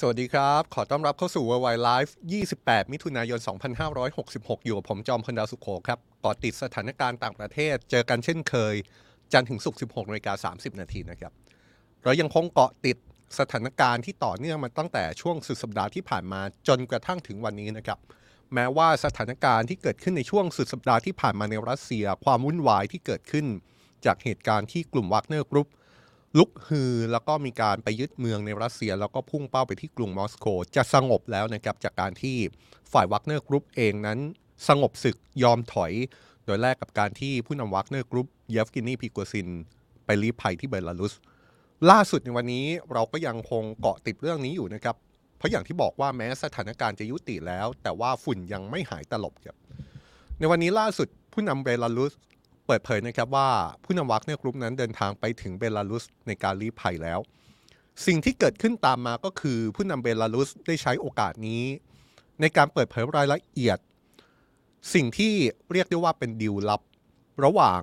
สวัสดีครับ ขอต้อนรับเข้าสู่ World Why Live 28 มิถุนายน 2566 อยู่กับผมจอมพลดาวสุโขครับเกาะติดสถานการณ์ต่างประเทศ เจอกันเช่นเคย จันทร์ถึงศุกร์ 16นาฬิกา30 นาทีนะครับ เรายังคงเกาะติดสถานการณ์ที่ต่อเนื่องมาตั้งแต่ช่วงสุดสัปดาห์ที่ผ่านมาจนกระทั่งถึงวันนี้นะครับ แม้ว่าสถานการณ์ที่เกิดขึ้นในช่วงสุดสัปดาห์ที่ผ่านมาในรัสเซีย ความวุ่นวายที่เกิดขึ้น จากเหตุการณ์ที่กลุ่มวักเนอร์กรุ๊ป ลุกฮือแล้วก็มีการไปยึดเมืองในรัสเซีย แล้วก็พุ่งเป้าไปที่กรุงมอสโก จะสงบแล้วนะครับจากการที่ฝ่ายวักเนอร์กรุ๊ปเองนั้น สงบศึกยอมถอย โดยแลกกับการที่ผู้นำวักเนอร์กรุ๊ปเยฟกินีพิโกซิน ไปลี้ภัยที่เบลารุส ล่าสุดในวันนี้เราก็ยังคงเกาะติดเรื่องนี้อยู่นะครับ เพราะอย่างที่บอกว่าแม้สถานการณ์จะยุติแล้ว แต่ว่าฝุ่นยังไม่หายตลบครับในวันนี้ล่าสุดผู้นำเบลารุส เปิดเผยนะครับว่าผู้นำวักเนอร์กรุ๊ปนั้นเดินทางไปถึงเบลารุสในการลี้ภัยแล้ว สิ่งที่เกิดขึ้นตามมาก็คือผู้นำเบลารุสได้ใช้โอกาสนี้ ในการเปิดเผยรายละเอียด สิ่งที่เรียกได้ว่าเป็นดีลลับ ระหว่าง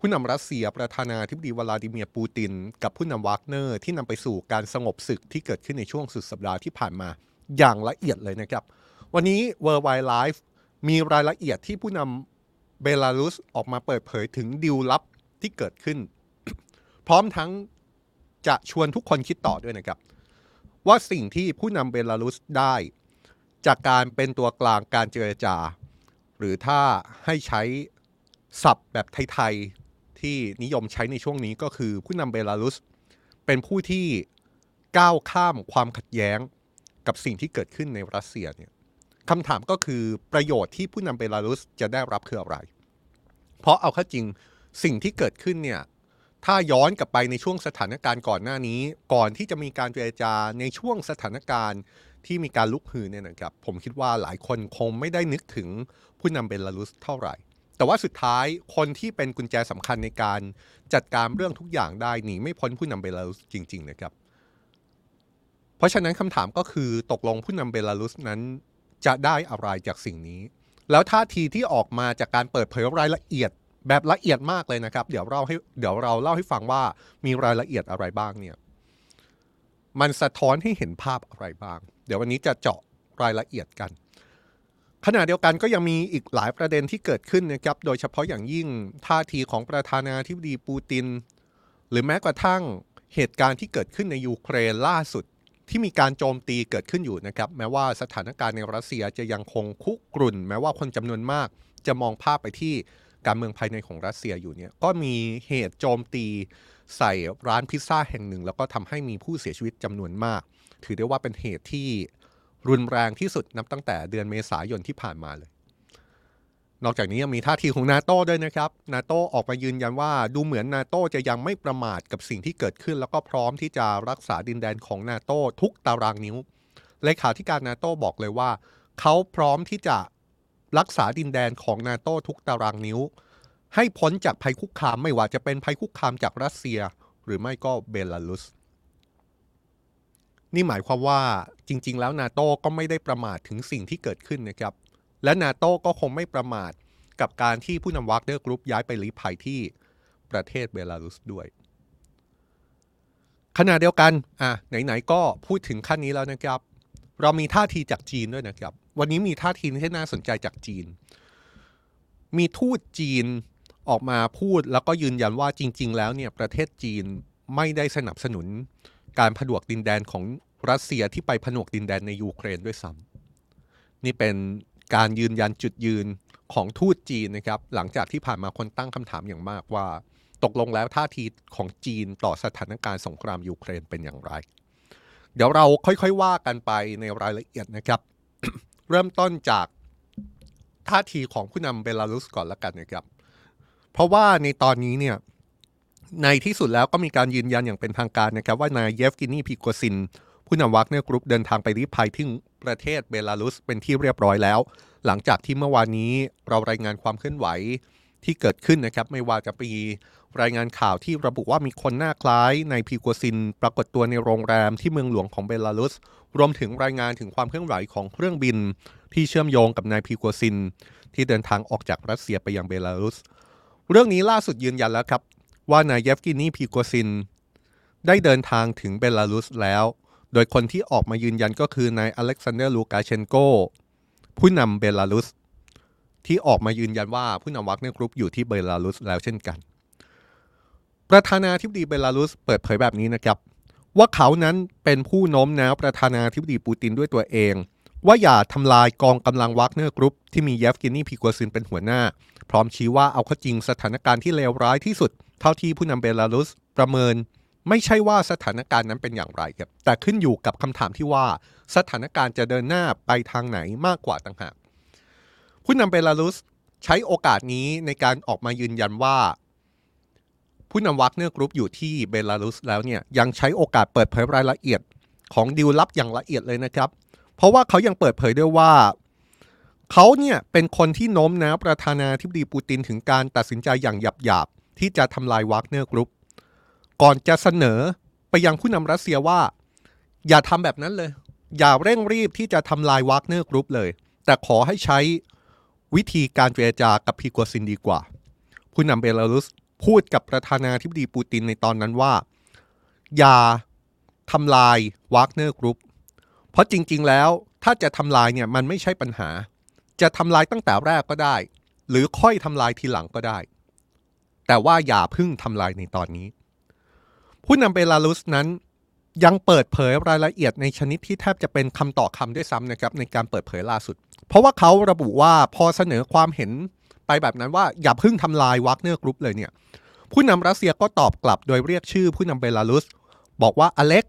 ผู้นำรัสเซียประธานาธิบดีวลาดิเมียร์ปูติน กับผู้นำวากเนอร์ที่นำไปสู่การสงบศึกที่เกิดขึ้นในช่วงสุดสัปดาห์ที่ผ่านมาอย่างละเอียดเลยนะครับ วันนี้ World Why Live มีรายละเอียดที่ผู้นำ เบลารุสออกมาเปิดเผยถึงดิวลับที่เกิดขึ้น พร้อมทั้งจะชวนทุกคนคิดต่อด้วยนะครับ ว่าสิ่งที่ผู้นำเบลารุสได้ จากการเป็นตัวกลางการเจรจา หรือถ้าให้ใช้ศัพท์แบบไทยๆ ที่นิยมใช้ในช่วงนี้ก็คือผู้นำเบลารุส เป็นผู้ที่ก้าวข้ามความขัดแย้งกับสิ่งที่เกิดขึ้นในรัสเซียเนี่ย คำถามก็คือประโยชน์ที่ผู้นำเบลารุสจะได้รับคืออะไร เพราะเอาเข้าจริงสิ่งที่เกิดขึ้นเนี่ยถ้าย้อนกลับไปในช่วงสถานการณ์ก่อนหน้านี้ ก่อนที่จะมีการเจรจาในช่วงสถานการณ์ที่มีการลุกฮือเนี่ยนะครับผมคิดว่าหลายคนคงไม่ได้นึกถึงผู้นำเบลารุสเท่าไหร่ แต่ว่าสุดท้ายคนที่เป็นกุญแจสำคัญในการจัดการเรื่องทุกอย่างได้หนีไม่พ้นผู้นำเบลารุสจริง ๆ นะครับ เพราะฉะนั้นคำถามก็คือตกลงผู้นำเบลารุสนั้น จะได้อะไรจากสิ่งนี้ แล้วท่าทีที่ออกมาจากการเปิดเผยรายละเอียดแบบละเอียดมากเลยนะครับ เดี๋ยวเราให้เดี๋ยวเราเล่าให้ฟังว่ามีรายละเอียดอะไรบ้างเนี่ยมันสะท้อนให้เห็นภาพอะไรบ้าง เดี๋ยววันนี้จะเจาะรายละเอียดกัน ขณะเดียวกันก็ยังมีอีกหลายประเด็นที่เกิดขึ้นนะครับ โดยเฉพาะอย่างยิ่งท่าทีของประธานาธิบดีปูติน หรือแม้กระทั่งเหตุการณ์ที่เกิดขึ้นในยูเครนล่าสุด ที่มีการโจมตีเกิดขึ้นอยู่นะครับ แม้ว่าสถานการณ์ในรัสเซียจะยังคงคุกรุ่น แม้ว่าคนจำนวนมากจะมองภาพไปที่การเมืองภายในของรัสเซียอยู่เนี่ยก็มีเหตุโจมตีใส่ร้านพิซซ่าแห่งหนึ่ง แล้วก็ทำให้มีผู้เสียชีวิตจำนวนมาก ถือได้ว่าเป็นเหตุที่รุนแรงที่สุดนับตั้งแต่เดือนเมษายนที่ผ่านมาเลย นอกจากนี้ยังมีท่าทีของนาโต้ด้วยนะครับนาโต้ออกมายืนยันว่าดูเหมือนนาโต้จะยังไม่ประมาทกับสิ่งที่เกิดขึ้น แล้วก็พร้อมที่จะรักษาดินแดนของนาโต้ทุกตารางนิ้วเลขาธิการนาโต้บอกเลยว่า เขาพร้อมที่จะรักษาดินแดนของนาโต้ทุกตารางนิ้ว ให้พ้นจากภัยคุกคามไม่ว่าจะเป็นภัยคุกคามจากรัสเซีย หรือไม่ก็เบลารุสนี่หมายความว่าจริง ๆ แล้วนาโต้ก็ไม่ได้ประมาทถึงสิ่งที่เกิดขึ้นนะครับ และนาโต้ก็คงไม่ประมาทกับการที่ผู้นำวักเนอร์กรุ๊ปย้ายไปลี้ภัยที่ประเทศเบลารุสด้วยขณะเดียวกันอะไหนๆก็พูดถึงขั้นนี้แล้วนะครับ เรามีท่าทีจากจีนด้วยนะครับ วันนี้มีท่าทีที่น่าสนใจจากจีน มีทูตจีนออกมาพูดแล้วก็ยืนยันว่าจริง ๆ แล้วเนี่ยประเทศจีนไม่ได้สนับสนุน การผนวกดินแดนของรัสเซียที่ไปผนวกดินแดนในยูเครนด้วยซ้ำนี่เป็น การยืนยันจุดยืนของทูตจีนนะครับ หลังจากที่ผ่านมาคนตั้งคำถามอย่างมากว่า ตกลงแล้วท่าทีของจีนต่อสถานการณ์สงครามยูเครนเป็นอย่างไร เดี๋ยวเราค่อยๆว่ากันไปในรายละเอียดนะครับ เริ่มต้นจากท่าทีของผู้นำเบลารุสก่อนละกันนะครับ เพราะว่าในตอนนี้เนี่ยในที่สุดแล้วก็มีการยืนยันอย่างเป็นทางการนะครับ ว่านายเยฟกินีพิโกซิน ผู้นำวักเนอร์กรุ๊ปเดินทางไปลี้ภัยที่ ประเทศเบลารุสเป็นที่เรียบร้อยแล้ว หลังจากที่เมื่อวานนี้เรารายงานความเคลื่อนไหวที่เกิดขึ้นนะครับ ไม่ว่าจะมีรายงานข่าวที่ระบุว่ามีคนหน้าคล้ายนายพิโกซิน ปรากฏตัวในโรงแรมที่เมืองหลวงของเบลารุส รวมถึงรายงานถึงความเคลื่อนไหวของเครื่องบิน ที่เชื่อมโยงกับนายพิโกซิน ที่เดินทางออกจากรัสเซียไปยังเบลารุส เรื่องนี้ล่าสุดยืนยันแล้วครับ ว่านายเยฟกินีพิโกซิน ได้เดินทางถึงเบลารุสแล้ว โดยคนที่ออกมายืนยันก็คือนายอเล็กซานเดอร์ลูกาเชนโกผู้นำเบลารุส ที่ออกมายืนยันว่าผู้นำวักเนอร์กรุ๊ปอยู่ที่เบลารุสแล้วเช่นกัน ประธานาธิบดีเบลารุสเปิดเผยแบบนี้นะครับ ว่าเขานั้นเป็นผู้โน้มน้าวประธานาธิบดีปูตินด้วยตัวเอง ว่าอย่าทำลายกองกำลังวักเนอร์กรุ๊ปที่มีเยฟกินีพิโกซินเป็นหัวหน้า พร้อมชี้ว่าเอาเข้าจริงสถานการณ์ที่เลวร้ายที่สุด เท่าที่ผู้นำเบลารุสประเมิน ไม่ใช่ว่าสถานการณ์นั้นเป็นอย่างไรครับแต่ขึ้นอยู่กับคำถามที่ว่าสถานการณ์จะเดินหน้าไปทางไหนมากกว่าต่างหากผู้นำเบลารุสใช้โอกาสนี้ในการออกมายืนยันว่า ผู้นำวักเนอร์กรุ๊ปอยู่ที่เบลารุสแล้วเนี่ยยังใช้โอกาสเปิดเผยรายละเอียดของดีลลับอย่างละเอียดเลยนะครับ เพราะว่าเขายังเปิดเผยด้วยว่าเขาเนี่ยเป็นคนที่โน้มน้าวประธานาธิบดีปูตินถึงการตัดสินใจอย่างหยาบๆที่จะทำลายวากเนอร์กรุ๊ป ก่อนจะเสนอไปยังผู้นำรัสเซียว่า อย่าทำแบบนั้นเลย อย่าเร่งรีบที่จะทำลายวากเนอร์กรุ๊ปเลย แต่ขอให้ใช้วิธีการเจรจากับพิโกซินดีกว่า ผู้นำเบลารุสพูดกับประธานาธิบดีปูตินในตอนนั้นว่า อย่าทำลายวากเนอร์กรุ๊ปเพราะจริงๆแล้วถ้าจะทำลายเนี่ยมันไม่ใช่ปัญหา จะทำลายตั้งแต่แรกก็ได้ หรือค่อยทำลายทีหลังก็ได้ แต่ว่าอย่าพึ่งทำลายในตอนนี้ ผู้นำเบลารุสนั้นยังเปิดเผยรายละเอียดในชนิดที่แทบจะเป็นคำต่อคำด้วยซ้ำนะครับในการเปิดเผยล่าสุด เพราะว่าเขาระบุว่าพอเสนอความเห็นไปแบบนั้นว่าอย่าเพึ่งทำลายวากเนอร์กรุ๊ปเลยเนี่ยผู้นำรัสเซียก็ตอบกลับโดยเรียกชื่อผู้นำเบลารุส บอกว่าอเล็ก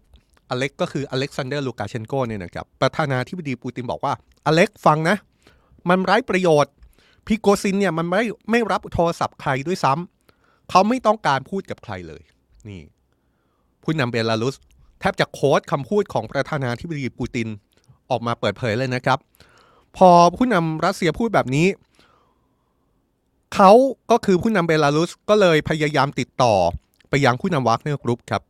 อเล็กก็คืออเล็กซานเดอร์ลูกาเชนโกเนี่ยนะครับประธานาธิบดีปูตินบอกว่าอเล็กฟังนะ มันไร้ประโยชน์พิโกซินเนี่ยมันไม่ไม่รับโทรศัพท์ใครด้วยซ้ำเขาไม่ต้องการพูดกับใครเลยนี่ ผู้นำเบลารุส แทบจะ quote คำพูดของประธานาธิบดีปูตินออกมาเปิดเผยเลยนะครับ พอผู้นำรัสเซียพูดแบบนี้ เขาก็คือผู้นำเบลารุสก็เลยพยายามติดต่อไปยังผู้นำวากเนอร์กรุ๊ปครับ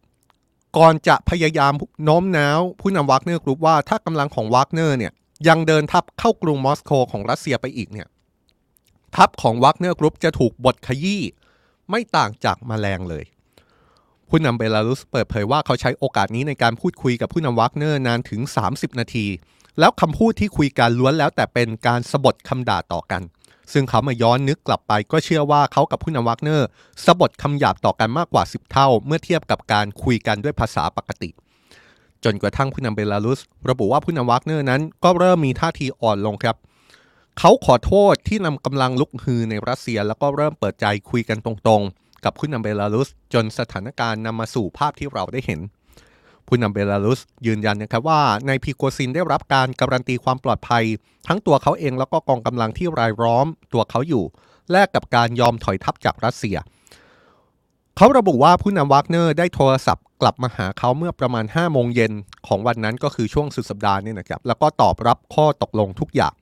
ก่อนจะพยายามโน้มน้าวผู้นำวากเนอร์กรุ๊ปว่าถ้ากำลังของวากเนอร์เนี่ยยังเดินทัพเข้ากรุงมอสโกของรัสเซียไปอีกเนี่ยทัพของวากเนอร์กรุ๊ปจะถูกบดขยี้ไม่ต่างจากแมลงเลย ผู้นำเบลารุสเปิดเผยว่าเขาใช้โอกาสนี้ในการพูดคุยกับผู้นำวากเนอร์นานถึง 30 นาที แล้วคำพูดที่คุยกันล้วนแล้วแต่เป็นการสบถคำด่าต่อกัน ซึ่งเขามาย้อนนึกกลับไปก็เชื่อว่าเขากับผู้นำวากเนอร์สบถคำหยาบต่อกันมากกว่า 10 เท่า เมื่อเทียบกับการคุยกันด้วยภาษาปกติ จนกระทั่งผู้นำเบลารุส ระบุว่าผู้นำวากเนอร์นั้น ก็เริ่มมีท่าทีอ่อนลงครับเขาขอโทษที่นำกำลังลุกฮือในรัสเซีย แล้วก็เริ่มเปิดใจคุยกันตรงๆ กับผู้นำเบลารุส จนสถานการณ์นำมาสู่ภาพที่เราได้เห็น ผู้นำเบลารุสยืนยันนะครับว่านายพริโกซินได้รับการการันตีความปลอดภัย ทั้งตัวเขาเองแล้วก็กองกำลังที่รายล้อมตัวเขาอยู่ แลกกับการยอมถอยทัพจากรัสเซีย เขาระบุว่าผู้นำวากเนอร์ได้โทรศัพท์กลับมาหาเขาเมื่อประมาณ5โมงเย็นของวันนั้นก็คือช่วงสุดสัปดาห์นี่นะครับแล้วก็ตอบรับข้อตกลงทุกอย่าง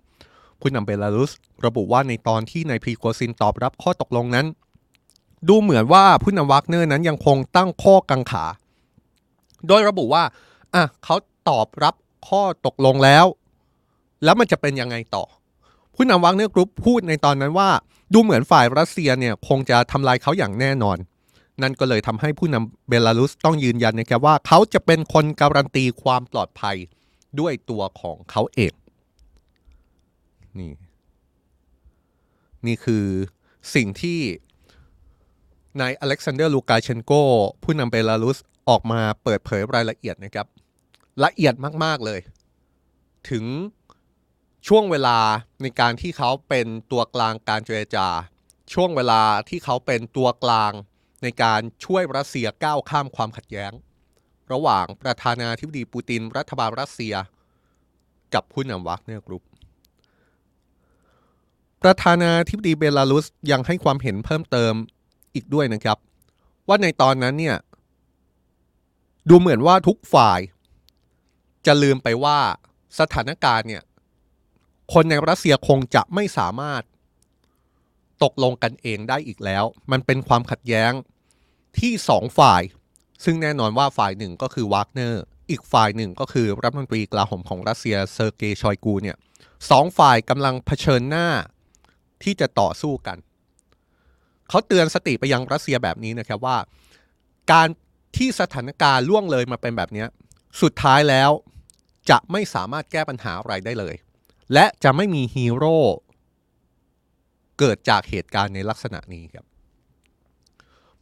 ผู้นำเบลารุส ระบุว่าในตอนที่นายพริโกซินตอบรับข้อตกลงนั้น ดูเหมือนว่าผู้นำวากเนอร์นั้นยังคงตั้งข้อกังขา โดยระบุว่าอะเขาตอบรับข้อตกลงแล้ว แล้วมันจะเป็นยังไงต่อ ผู้นำวากเนอร์กรุ๊ปพูดในตอนนั้นว่า ดูเหมือนฝ่ายรัสเซียเนี่ยคงจะทำลายเขาอย่างแน่นอน นั่นก็เลยทำให้ผู้นำเบลารุสต้องยืนยันนะครับว่าเขาจะเป็นคนการันตีความปลอดภัยด้วยตัวของเขาเองนี่ นี่คือสิ่งที่ นายอเล็กซานเดอร์ลูกาเชนโกผู้นำเบลารุสออกมาเปิดเผยรายละเอียดนะครับ ละเอียดมากๆเลย ถึงช่วงเวลาในการที่เขาเป็นตัวกลางการเจรจา ช่วงเวลาที่เขาเป็นตัวกลางในการช่วยรัสเซียก้าวข้ามความขัดแย้ง ระหว่างประธานาธิบดีปูตินรัฐบาลรัสเซีย กับผู้นำวากเนอร์กรุ๊ปประธานาธิบดีเบลารุสยังให้ความเห็นเพิ่มเติม อีกด้วยนะครับ ว่าในตอนนั้นเนี่ยดูเหมือนว่าทุกฝ่าย จะลืมไปว่าสถานการณ์เนี่ยคนในรัสเซียคงจะไม่สามารถตกลงกันเองได้อีกแล้ว มันเป็นความขัดแย้งที่สองฝ่าย ซึ่งแน่นอนว่าฝ่ายหนึ่งก็คือวากเนอร์อีกฝ่ายหนึ่งก็คือรัฐมนตรีกลาโหมของรัสเซียเซอร์เกย์ชอยกูเนี่ยสองฝ่ายกำลังเผชิญหน้าที่จะต่อสู้กัน เขาเตือนสติไปยังรัสเซียแบบนี้นะครับว่า การที่สถานการณ์ล่วงเลยมาเป็นแบบนี้สุดท้ายแล้วจะไม่สามารถแก้ปัญหาอะไรได้เลย และจะไม่มีฮีโร่เกิดจากเหตุการณ์ในลักษณะนี้ครับ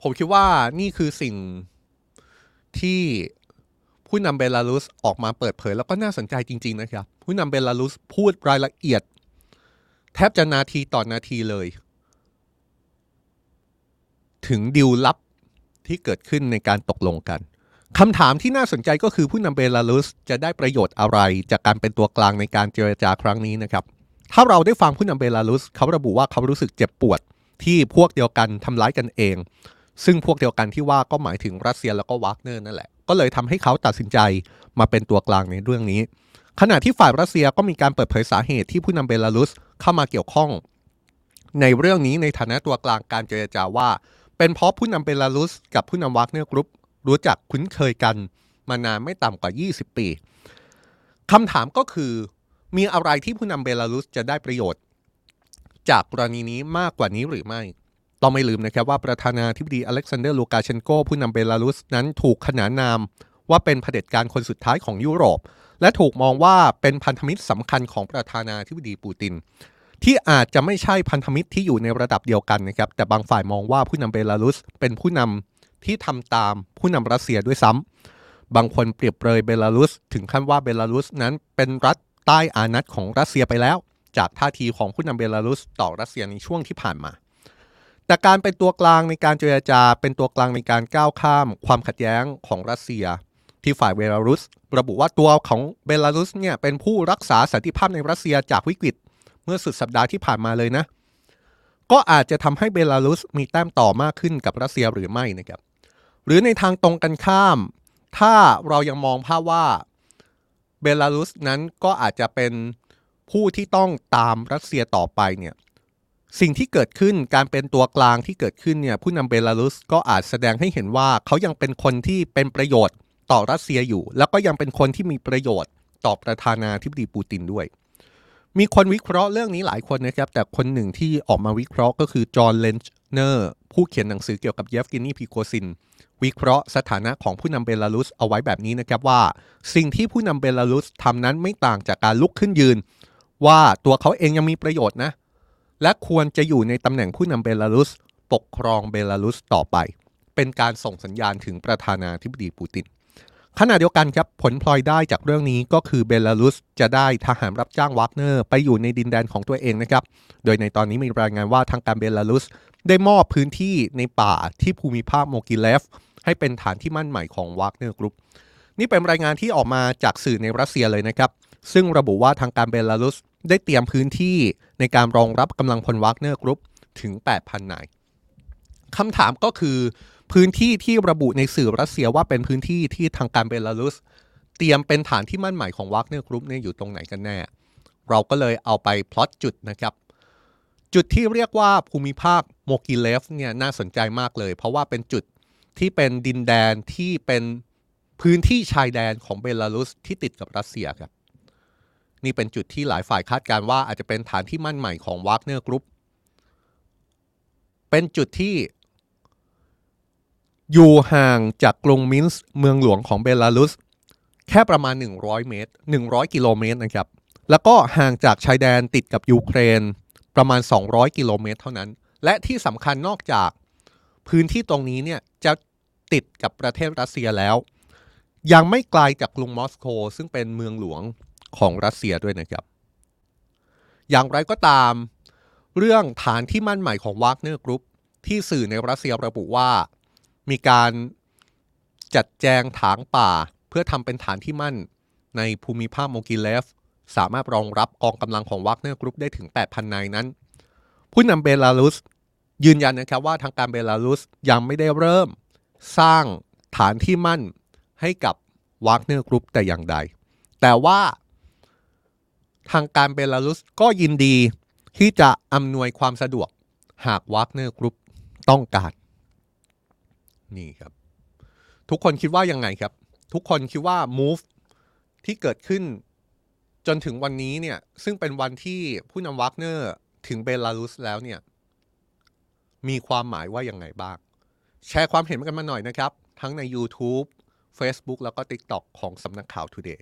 ผมคิดว่านี่คือสิ่งที่ผู้นำเบลารุสออกมาเปิดเผย แล้วก็น่าสนใจจริง ๆ นะครับ ผู้นำเบลารุสพูดรายละเอียด แทบจะนาทีต่อนาทีเลย ถึงดิวลับที่เกิดขึ้นในการตกลงกันคำถามที่น่าสนใจก็คือผู้นำเบลารุสจะได้ประโยชน์อะไร จากการเป็นตัวกลางในการเจรจาครั้งนี้นะครับ ถ้าเราได้ฟังผู้นำเบลารุสเขาระบุว่าเขารู้สึกเจ็บปวดที่พวกเดียวกันทำร้ายกันเอง ซึ่งพวกเดียวกันที่ว่าก็หมายถึงรัสเซียแล้วก็วากเนอร์นั่นแหละ ก็เลยทำให้เขาตัดสินใจมาเป็นตัวกลางในเรื่องนี้ ขณะที่ฝ่ายรัสเซียก็มีการเปิดเผยสาเหตุที่ผู้นำเบลารุสเข้ามาเกี่ยวข้อง ในเรื่องนี้ในฐานะตัวกลางการเจรจาว่า เป็นเพราะผู้นำเบลารุสกับผู้นำวากเนอร์กรุ๊ปรู้จักคุ้นเคยกันมานานไม่ต่ำกว่า 20 ปีคำถามก็คือมีอะไรที่ผู้นำเบลารุสจะได้ประโยชน์ จากกรณีนี้มากกว่านี้หรือไม่ ต้องไม่ลืมนะครับว่าประธานาธิบดีอเล็กซานเดอร์ลูกาเชนโกผู้นำเบลารุสนั้นถูกขนานนาม ว่าเป็นเผด็จการคนสุดท้ายของยุโรป และถูกมองว่าเป็นพันธมิตรสำคัญของประธานาธิบดีปูติน ที่อาจจะไม่ใช่พันธมิตรที่อยู่ในระดับเดียวกันนะครับ แต่บางฝ่ายมองว่าผู้นำเบลารุสเป็นผู้นำที่ทำตามผู้นำรัสเซียด้วยซ้ำบางคนเปรียบเปรยเบลารุส ถึงขั้นว่าเบลารุสนั้นเป็นรัฐใต้อานัตของรัสเซียไปแล้ว จากท่าทีของผู้นำเบลารุสต่อรัสเซียในช่วงที่ผ่านมา แต่การเป็นตัวกลางในการเจรจา เป็นตัวกลางในการก้าวข้าม ความขัดแย้งของรัสเซีย ที่ฝ่ายเบลารุส ระบุว่าตัวของเบลารุสเนี่ยเป็นผู้รักษาสันติภาพในรัสเซียจากวิกฤต เมื่อสุดสัปดาห์ที่ผ่านมาเลยนะ ก็อาจจะทำให้เบลารุสมีแต้มต่อมากขึ้นกับรัสเซียหรือไม่นะครับ หรือในทางตรงกันข้าม ถ้าเรายังมองภาพว่าเบลารุสนั้นก็อาจจะเป็นผู้ที่ต้องตามรัสเซียต่อไปเนี่ยสิ่งที่เกิดขึ้นการเป็นตัวกลางที่เกิดขึ้นเนี่ยผู้นำเบลารุสก็อาจแสดงให้เห็นว่าเขายังเป็นคนที่เป็นประโยชน์ต่อรัสเซียอยู่ แล้วก็ยังเป็นคนที่มีประโยชน์ต่อประธานาธิบดีปูตินด้วย มีคนวิเคราะห์เรื่องนี้หลายคนนะครับ แต่คนหนึ่งที่ออกมาวิเคราะห์ก็คือจอห์นเลนเนอร์ผู้เขียนหนังสือเกี่ยวกับเยฟเกนีพริโกซิน วิเคราะห์สถานะของผู้นำเบลารุสเอาไว้แบบนี้นะครับว่า สิ่งที่ผู้นำเบลารุสทำนั้นไม่ต่างจากการลุกขึ้นยืน ว่าตัวเขาเองยังมีประโยชน์นะ และควรจะอยู่ในตำแหน่งผู้นำเบลารุส ปกครองเบลารุสต่อไป เป็นการส่งสัญญาณถึงประธานาธิบดีปูติน ขณะเดียวกันครับผลพลอยได้จากเรื่องนี้ก็คือเบลารุสจะได้ทหารรับจ้างวากเนอร์ไปอยู่ในดินแดนของตัวเองนะครับ โดยในตอนนี้มีรายงานว่าทางการเบลารุสได้มอบพื้นที่ในป่าที่ภูมิภาคโมกิเลฟ ให้เป็นฐานที่มั่นใหม่ของวากเนอร์กรุ๊ปนี่เป็นรายงานที่ออกมาจากสื่อในรัสเซียเลยนะครับ ซึ่งระบุว่าทางการเบลารุสได้เตรียมพื้นที่ในการรองรับกำลังพลวากเนอร์กรุ๊ปถึง 8,000นายคำถามก็คือ พื้นที่ที่ระบุในสื่อรัสเซียว่าเป็นพื้นที่ที่ทางการเบลารุส เตรียมเป็นฐานที่มั่นใหม่ของวากเนอร์กรุ๊ปเนี่ยอยู่ตรงไหนกันแน่ เราก็เลยเอาไปพลอตจุดนะครับ จุดที่เรียกว่าภูมิภาคโมกิเลฟเนี่ยน่าสนใจมากเลย เพราะว่าเป็นจุดที่เป็นดินแดนที่เป็นพื้นที่ชายแดนของเบลารุสที่ติดกับรัสเซียครับ นี่เป็นจุดที่หลายฝ่ายคาดการณ์ว่าอาจจะเป็นฐานที่มั่นใหม่ของวากเนอร์กรุ๊ปเป็นจุดที่ อยู่ห่างจากกรุงมินสก์เมืองหลวงของเบลารุส แค่ประมาณ 100 เมตร 100 กิโลเมตรนะครับ แล้วก็ห่างจากชายแดนติดกับยูเครนประมาณ 200 กิโลเมตรเท่านั้น และที่สำคัญนอกจากพื้นที่ตรงนี้เนี่ยจะติดกับประเทศรัสเซียแล้ว ยังไม่ไกลจากกรุงมอสโกซึ่งเป็นเมืองหลวงของรัสเซียด้วยนะครับ อย่างไรก็ตาม เรื่องฐานที่มั่นใหม่ของวากเนอร์กรุ๊ปที่สื่อในรัสเซียระบุว่า มีการจัดแจงถางป่า เพื่อทำเป็นฐานที่มั่น ในภูมิภาคโมกิเลฟ สามารถรองรับกองกำลังของวากเนอร์กรุ๊ปได้ถึง 8,000 นายนั้น ผู้นำเบลารุสยืนยันนะครับว่าทางการเบลารุสยังไม่ได้เริ่มสร้างฐานที่มั่นให้กับวากเนอร์กรุ๊ปแต่อย่างใด แต่ว่าทางการเบลารุสก็ยินดีที่จะอำนวยความสะดวกหากวากเนอร์กรุ๊ปต้องการ นี่ครับ ทุกคนคิดว่ายังไงครับ ทุกคนคิดว่า move ที่เกิดขึ้นจนถึงวันนี้เนี่ย ซึ่งเป็นวันที่ผู้นำวากเนอร์ถึงเบลารุสแล้วเนี่ย มีความหมายว่ายังไงบ้าง แชร์ความเห็นกันมาหน่อยนะครับ ทั้งใน YouTube Facebook แล้วก็ TikTok ของสำนักข่าว Today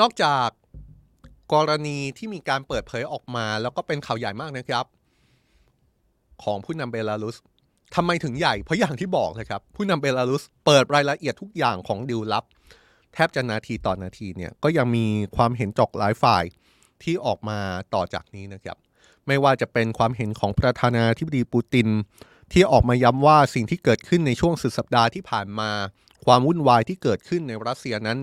นอกจากกรณีที่มีการเปิดเผยออกมา แล้วก็เป็นข่าวใหญ่มากนะครับ ของผู้นำเบลารุสทำไมถึงใหญ่เพราะอย่างที่บอกเลยครับ ผู้นำเบลารุสเปิดรายละเอียดทุกอย่างของดิวลับ แทบจะนาทีต่อนนาทีเนี่ยก็ยังมีความเห็นจอกหลายฝ่ายที่ออกมาต่อจากนี้นะครับ ไม่ว่าจะเป็นความเห็นของประธานาธิบดีปูติน ที่ออกมาย้ำว่าสิ่งที่เกิดขึ้นในช่วงสุดสัปดาห์ที่ผ่านมา ความวุ่นวายที่เกิดขึ้นในรัสเซียนั้น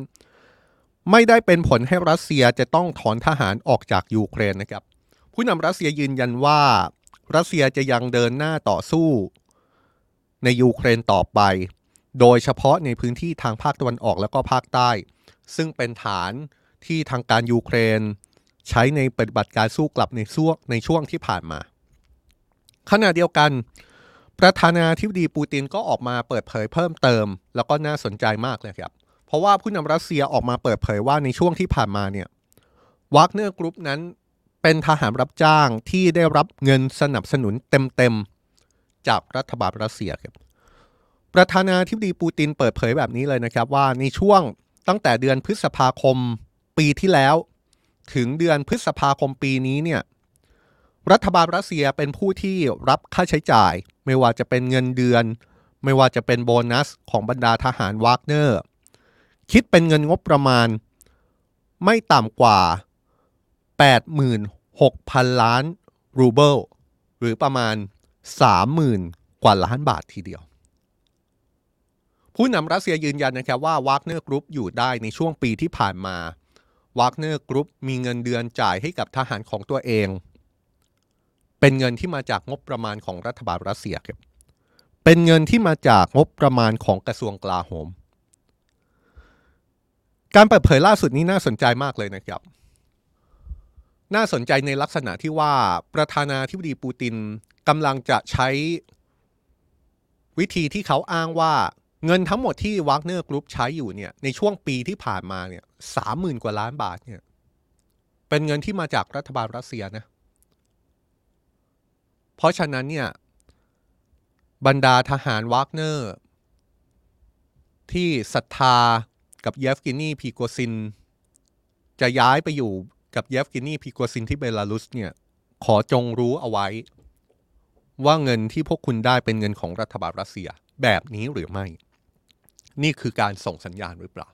ไม่ได้เป็นผลให้รัสเซียจะต้องถอนทหารออกจากยูเครนนะครับ ผู้นำรัสเซียยืนยันว่า รัสเซียจะยังเดินหน้าต่อสู้ ในยูเครนต่อไป โดยเฉพาะในพื้นที่ทางภาคตะวันออกและก็ภาคใต้ ซึ่งเป็นฐานที่ทางการยูเครน ใช้ในปฏิบัติการสู้กลับในช่วงในช่วงที่ผ่านมา ขณะเดียวกัน ประธานาธิบดีปูตินก็ออกมาเปิดเผยเพิ่มเติม แล้วก็น่าสนใจมากเลยครับ เพราะว่าผู้นำรัสเซียออกมาเปิดเผยว่าในช่วงที่ผ่านมาเนี่ยวากเนอร์กรุ๊ปนั้น เป็นทหารรับจ้างที่ได้รับเงินสนับสนุนเต็มๆ จากรัฐบาลรัสเซียครับประธานาธิบดีปูตินเปิดเผยแบบนี้เลยนะครับว่าในช่วงตั้งแต่เดือนพฤษภาคมปีที่แล้ว ถึงเดือนพฤษภาคมปีนี้เนี่ยรัฐบาลรัสเซียเป็นผู้ที่รับค่าใช้จ่าย ไม่ว่าจะเป็นเงินเดือน ไม่ว่าจะเป็นโบนัสของบรรดาทหารวากเนอร์ คิดเป็นเงินงบประมาณ ไม่ต่ำกว่า 86,000 ล้านรูเบิลหรือประมาณ 30,000 กว่าล้านบาททีเดียว ผู้นำรัสเซียยืนยันนะครับว่าวากเนอร์กรุ๊ปอยู่ได้ในช่วงปีที่ผ่านมาวากเนอร์กรุ๊ปมีเงินเดือนจ่ายให้กับทหารของตัวเอง เป็นเงินที่มาจากงบประมาณของรัฐบาลรัสเซียครับเป็นเงินที่มาจากงบประมาณของกระทรวงกลาโหม การเปิดเผยล่าสุดนี้น่าสนใจมากเลยนะครับ น่าสนใจในลักษณะที่ว่าประธานาธิบดีปูตินกำลังจะใช้วิธีที่เขาอ้างว่าเงินทั้งหมดที่วากเนอร์กรุ๊ปใช้อยู่เนี่ยในช่วงปีที่ผ่านมาเนี่ยสามหมื่นกว่าล้านบาทเนี่ยเป็นเงินที่มาจากรัฐบาลรัสเซียนะเพราะฉะนั้นเนี่ยบรรดาทหารวากเนอร์ ที่ศรัทธากับเยฟกินีพริโกซิน จะย้ายไปอยู่ กับเยฟกินีพริโกซินที่เบลารุสเนี่ยขอจงรู้เอาไว้ ว่าเงินที่พวกคุณได้เป็นเงินของรัฐบาลรัสเซียแบบนี้หรือไม่ นี่คือการส่งสัญญาณหรือเปล่า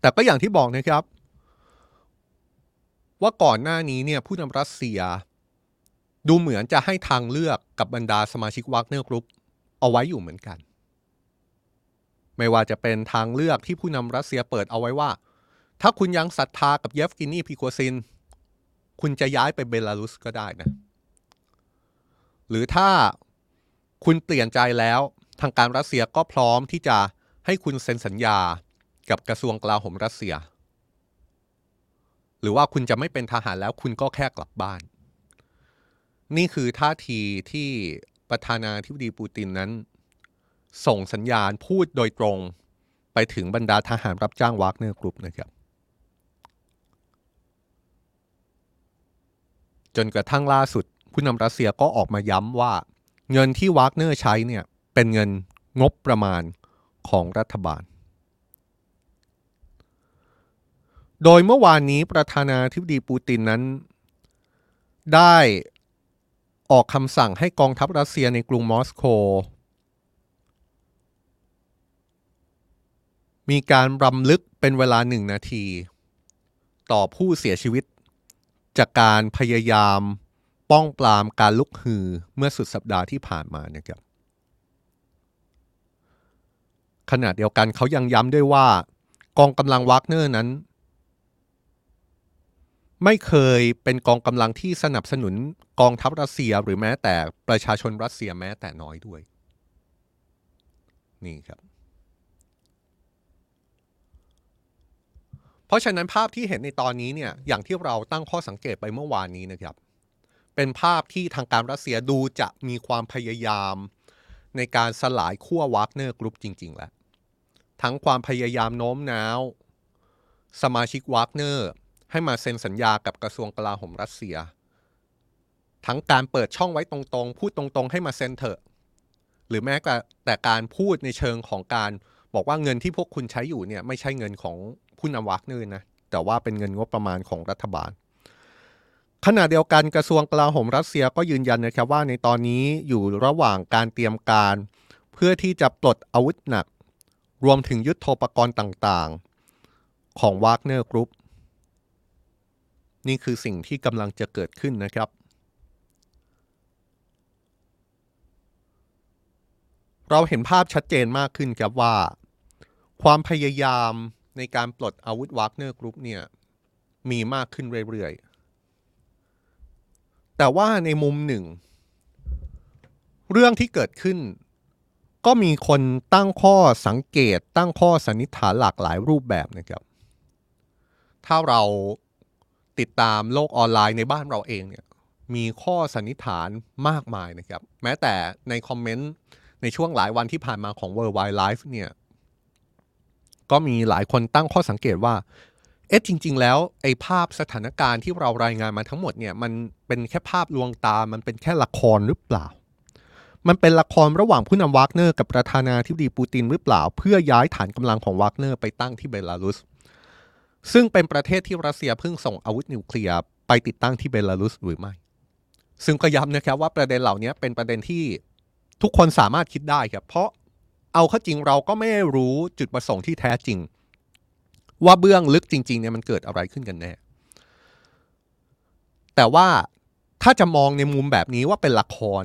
แต่ก็อย่างที่บอกนะครับ ว่าก่อนหน้านี้เนี่ยผู้นำรัสเซีย ดูเหมือนจะให้ทางเลือกกับบรรดาสมาชิกวากเนอร์กรุ๊ปเอาไว้อยู่เหมือนกัน ไม่ว่าจะเป็นทางเลือกที่ผู้นำรัสเซียเปิดเอาไว้ว่า ถ้าคุณยังศรัทธากับเยฟกินีพริโกซิน คุณจะย้ายไปเบลารุสก็ได้นะ หรือถ้าคุณเปลี่ยนใจแล้วทางการรัสเซียก็พร้อมที่จะให้คุณเซ็นสัญญากับกระทรวงกลาโหมรัสเซีย หรือว่าคุณจะไม่เป็นทหารแล้วคุณก็แค่กลับบ้าน นี่คือท่าทีที่ประธานาธิบดีปูตินนั้น ส่งสัญญาณพูดโดยตรงไปถึงบรรดาทหารรับจ้างวากเนอร์กรุ๊ปนะครับ จนกระทั่งล่าสุด ผู้นำรัสเซียก็ออกมาย้ำว่า เงินที่วากเนอร์ใช้เนี่ยเป็นเงินงบประมาณของรัฐบาล โดยเมื่อวานนี้ประธานาธิบดีปูตินนั้น ได้ออกคำสั่งให้กองทัพรัสเซียในกรุงมอสโกมีการรำลึกเป็นเวลาหนึ่งนาที ต่อผู้เสียชีวิต จากการพยายามป้องปรามการลุกฮือเมื่อสุดสัปดาห์ที่ผ่านมานะครับขณะเดียวกันเขายังย้ำด้วยว่ากองกำลังวากเนอร์นั้น ไม่เคยเป็นกองกำลังที่สนับสนุนกองทัพรัสเซียหรือแม้แต่ประชาชนรัสเซียแม้แต่น้อยด้วย นี่ครับ เพราะฉะนั้นภาพที่เห็นในตอนนี้เนี่ยอย่างที่เราตั้งข้อสังเกตไปเมื่อวานนี้นะครับ เป็นภาพที่ทางการรัสเซียดูจะมีความพยายาม ในการสลายขั้ววากเนอร์กรุ๊ปจริง ๆ แล้ว ทั้งความพยายามโน้มน้าว สมาชิกวากเนอร์ให้มาเซ็นสัญญากับกระทรวงกลาโหมรัสเซีย ทั้งการเปิดช่องไว้ตรงๆ พูดตรงๆ ให้มาเซ็นเถอะ หรือแม้แต่แต่การพูดในเชิงของการบอกว่าเงินที่พวกคุณใช้อยู่เนี่ยไม่ใช่เงินของ ผู้นำวากเนอร์นะแต่ว่าเป็นเงินงบประมาณของรัฐบาล ขณะเดียวกันกระทรวงกลาโหมรัสเซียก็ยืนยันนะครับว่าในตอนนี้อยู่ระหว่างการเตรียมการ เพื่อที่จะปลดอาวุธหนัก รวมถึงยุทโธปกรณ์ต่างๆ ของวากเนอร์กรุ๊ปนี่คือสิ่งที่กำลังจะเกิดขึ้นนะครับ เราเห็นภาพชัดเจนมากขึ้นครับว่า ความพยายาม ในการปลดอาวุธวากเนอร์กรุ๊ปเนี่ยมีมากขึ้นเรื่อยๆ แต่ว่าในมุมหนึ่ง เรื่องที่เกิดขึ้น ก็มีคนตั้งข้อสังเกตตั้งข้อสันนิษฐานหลากหลายรูปแบบนะครับ ถ้าเราติดตามโลกออนไลน์ในบ้านเราเองเนี่ยมีข้อสันนิษฐานมากมายนะครับ แม้แต่ในคอมเมนต์ในช่วงหลายวันที่ผ่านมาของ World Wide Life เนี่ย ก็มีหลายคนตั้งข้อสังเกตว่า เอ๊ะจริง ๆ แล้วไอ้ภาพสถานการณ์ที่เรารายงานมาทั้งหมดเนี่ยมันเป็นแค่ภาพลวงตา มันเป็นแค่ละครหรือเปล่า มันเป็นละครระหว่างผู้นำวากเนอร์กับประธานาธิบดีปูตินหรือเปล่า เพื่อย้ายฐานกำลังของวากเนอร์ไปตั้งที่เบลารุส ซึ่งเป็นประเทศที่รัสเซียเพิ่งส่งอาวุธนิวเคลียร์ไปติดตั้งที่เบลารุสหรือไม่ ซึ่งก็ย้ำนะครับว่าประเด็นเหล่านี้เป็นประเด็นที่ทุกคนสามารถคิดได้ครับ เพราะ เอาเข้าจริงเราก็ไม่รู้จุดประสงค์ที่แท้จริง ว่าเบื้องลึกจริงๆเนี่ยมันเกิดอะไรขึ้นกันแน่ แต่ว่าถ้าจะมองในมุมแบบนี้ว่าเป็นละคร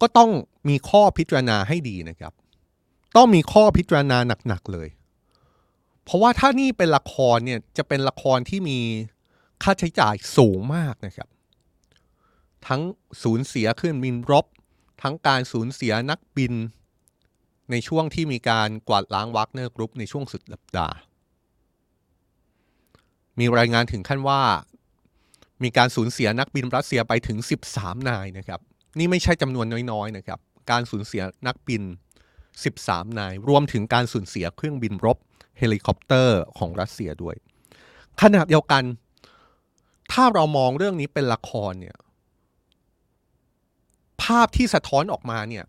ก็ต้องมีข้อพิจารณาให้ดีนะครับ ต้องมีข้อพิจารณาหนักๆเลย เพราะว่าถ้านี่เป็นละครเนี่ยจะเป็นละครที่มีค่าใช้จ่ายสูงมากนะครับ ทั้งสูญเสียเครื่องบินรบ ทั้งการสูญเสียนักบิน ในช่วงที่มีการกวาดล้างวากเนอร์กรุ๊ปในช่วงสุดสัปดาห์มีรายงานถึงขั้นว่า มีการสูญเสียนักบินรัสเซียไปถึง 13 นายนะครับ นี่ไม่ใช่จำนวนน้อยๆนะครับ การสูญเสียนักบิน 13 นาย รวมถึงการสูญเสียเครื่องบินรบเฮลิคอปเตอร์ของรัสเซียด้วย ขณะเดียวกัน ถ้าเรามองเรื่องนี้เป็นละครเนี่ย ภาพที่สะท้อนออกมาเนี่ย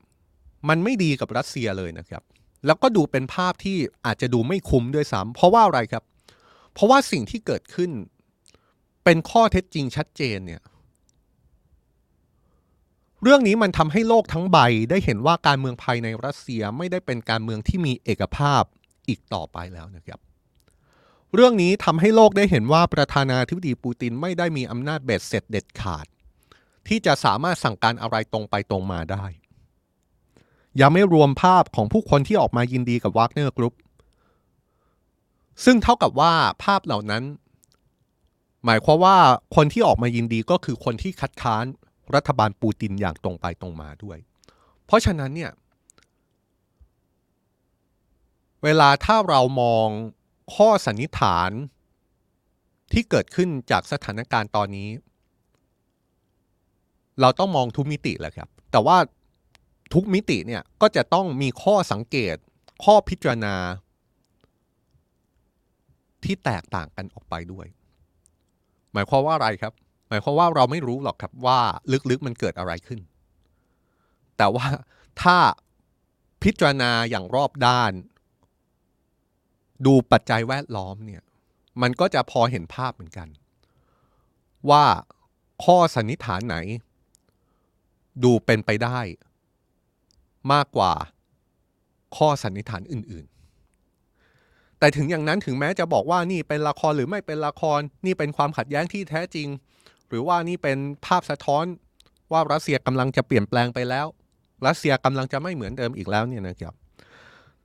มันไม่ดีกับรัสเซียเลยนะครับ แล้วก็ดูเป็นภาพที่อาจจะดูไม่คุ้มด้วยซ้ำเพราะว่าอะไรครับ เพราะว่าสิ่งที่เกิดขึ้น เป็นข้อเท็จจริงชัดเจนเนี่ยเรื่องนี้มันทำให้โลกทั้งใบได้เห็นว่าการเมืองภายในรัสเซียไม่ได้เป็นการเมืองที่มีเอกภาพอีกต่อไปแล้วนะครับ เรื่องนี้ทำให้โลกได้เห็นว่าประธานาธิบดีปูตินไม่ได้มีอำนาจเบ็ดเสร็จเด็ดขาด ที่จะสามารถสั่งการอะไรตรงไปตรงมาได้ ยังไม่รวมภาพของผู้คนที่ออกมายินดีกับวากเนอร์กรุ๊ปซึ่งเท่ากับว่าภาพเหล่านั้น หมายความว่าคนที่ออกมายินดีก็คือคนที่คัดค้านรัฐบาลปูตินอย่างตรงไปตรงมาด้วย เพราะฉะนั้นเนี่ย เวลาถ้าเรามองข้อสันนิษฐานที่เกิดขึ้นจากสถานการณ์ตอนนี้ เราต้องมองทุกมิติแหละครับ แต่ว่า ทุกมิติเนี่ยก็จะต้องมีข้อสังเกต ข้อพิจารณา ที่แตกต่างกันออกไปด้วย หมายความว่าอะไรครับ หมายความว่าเราไม่รู้หรอกครับว่าลึกๆมันเกิดอะไรขึ้น แต่ว่าถ้าพิจารณาอย่างรอบด้าน ดูปัจจัยแวดล้อมเนี่ย มันก็จะพอเห็นภาพเหมือนกัน ว่าข้อสันนิษฐานไหน ดูเป็นไปได้ มากกว่าข้อสันนิษฐานอื่นๆ แต่ถึงอย่างนั้นถึงแม้จะบอกว่านี่เป็นละครหรือไม่เป็นละครนี่เป็นความขัดแย้งที่แท้จริง หรือว่านี่เป็นภาพสะท้อนว่ารัสเซียกำลังจะเปลี่ยนแปลงไปแล้ว รัสเซียกำลังจะไม่เหมือนเดิมอีกแล้วเนี่ยนะครับ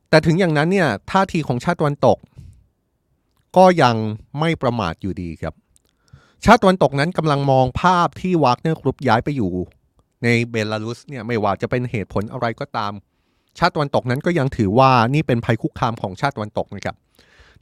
แต่ถึงอย่างนั้นเนี่ยท่าทีของชาติตะวันตก ก็ยังไม่ประมาทอยู่ดีครับ ชาติตะวันตกนั้นกำลังมองภาพที่วากเนอร์กรุ๊ปย้ายไปอยู่ ในเบลารุสเนี่ยไม่ว่าจะเป็นเหตุผลอะไรก็ตาม ชาติตะวันตกนั้นก็ยังถือว่านี่เป็นภัยคุกคามของชาติตะวันตกนะครับ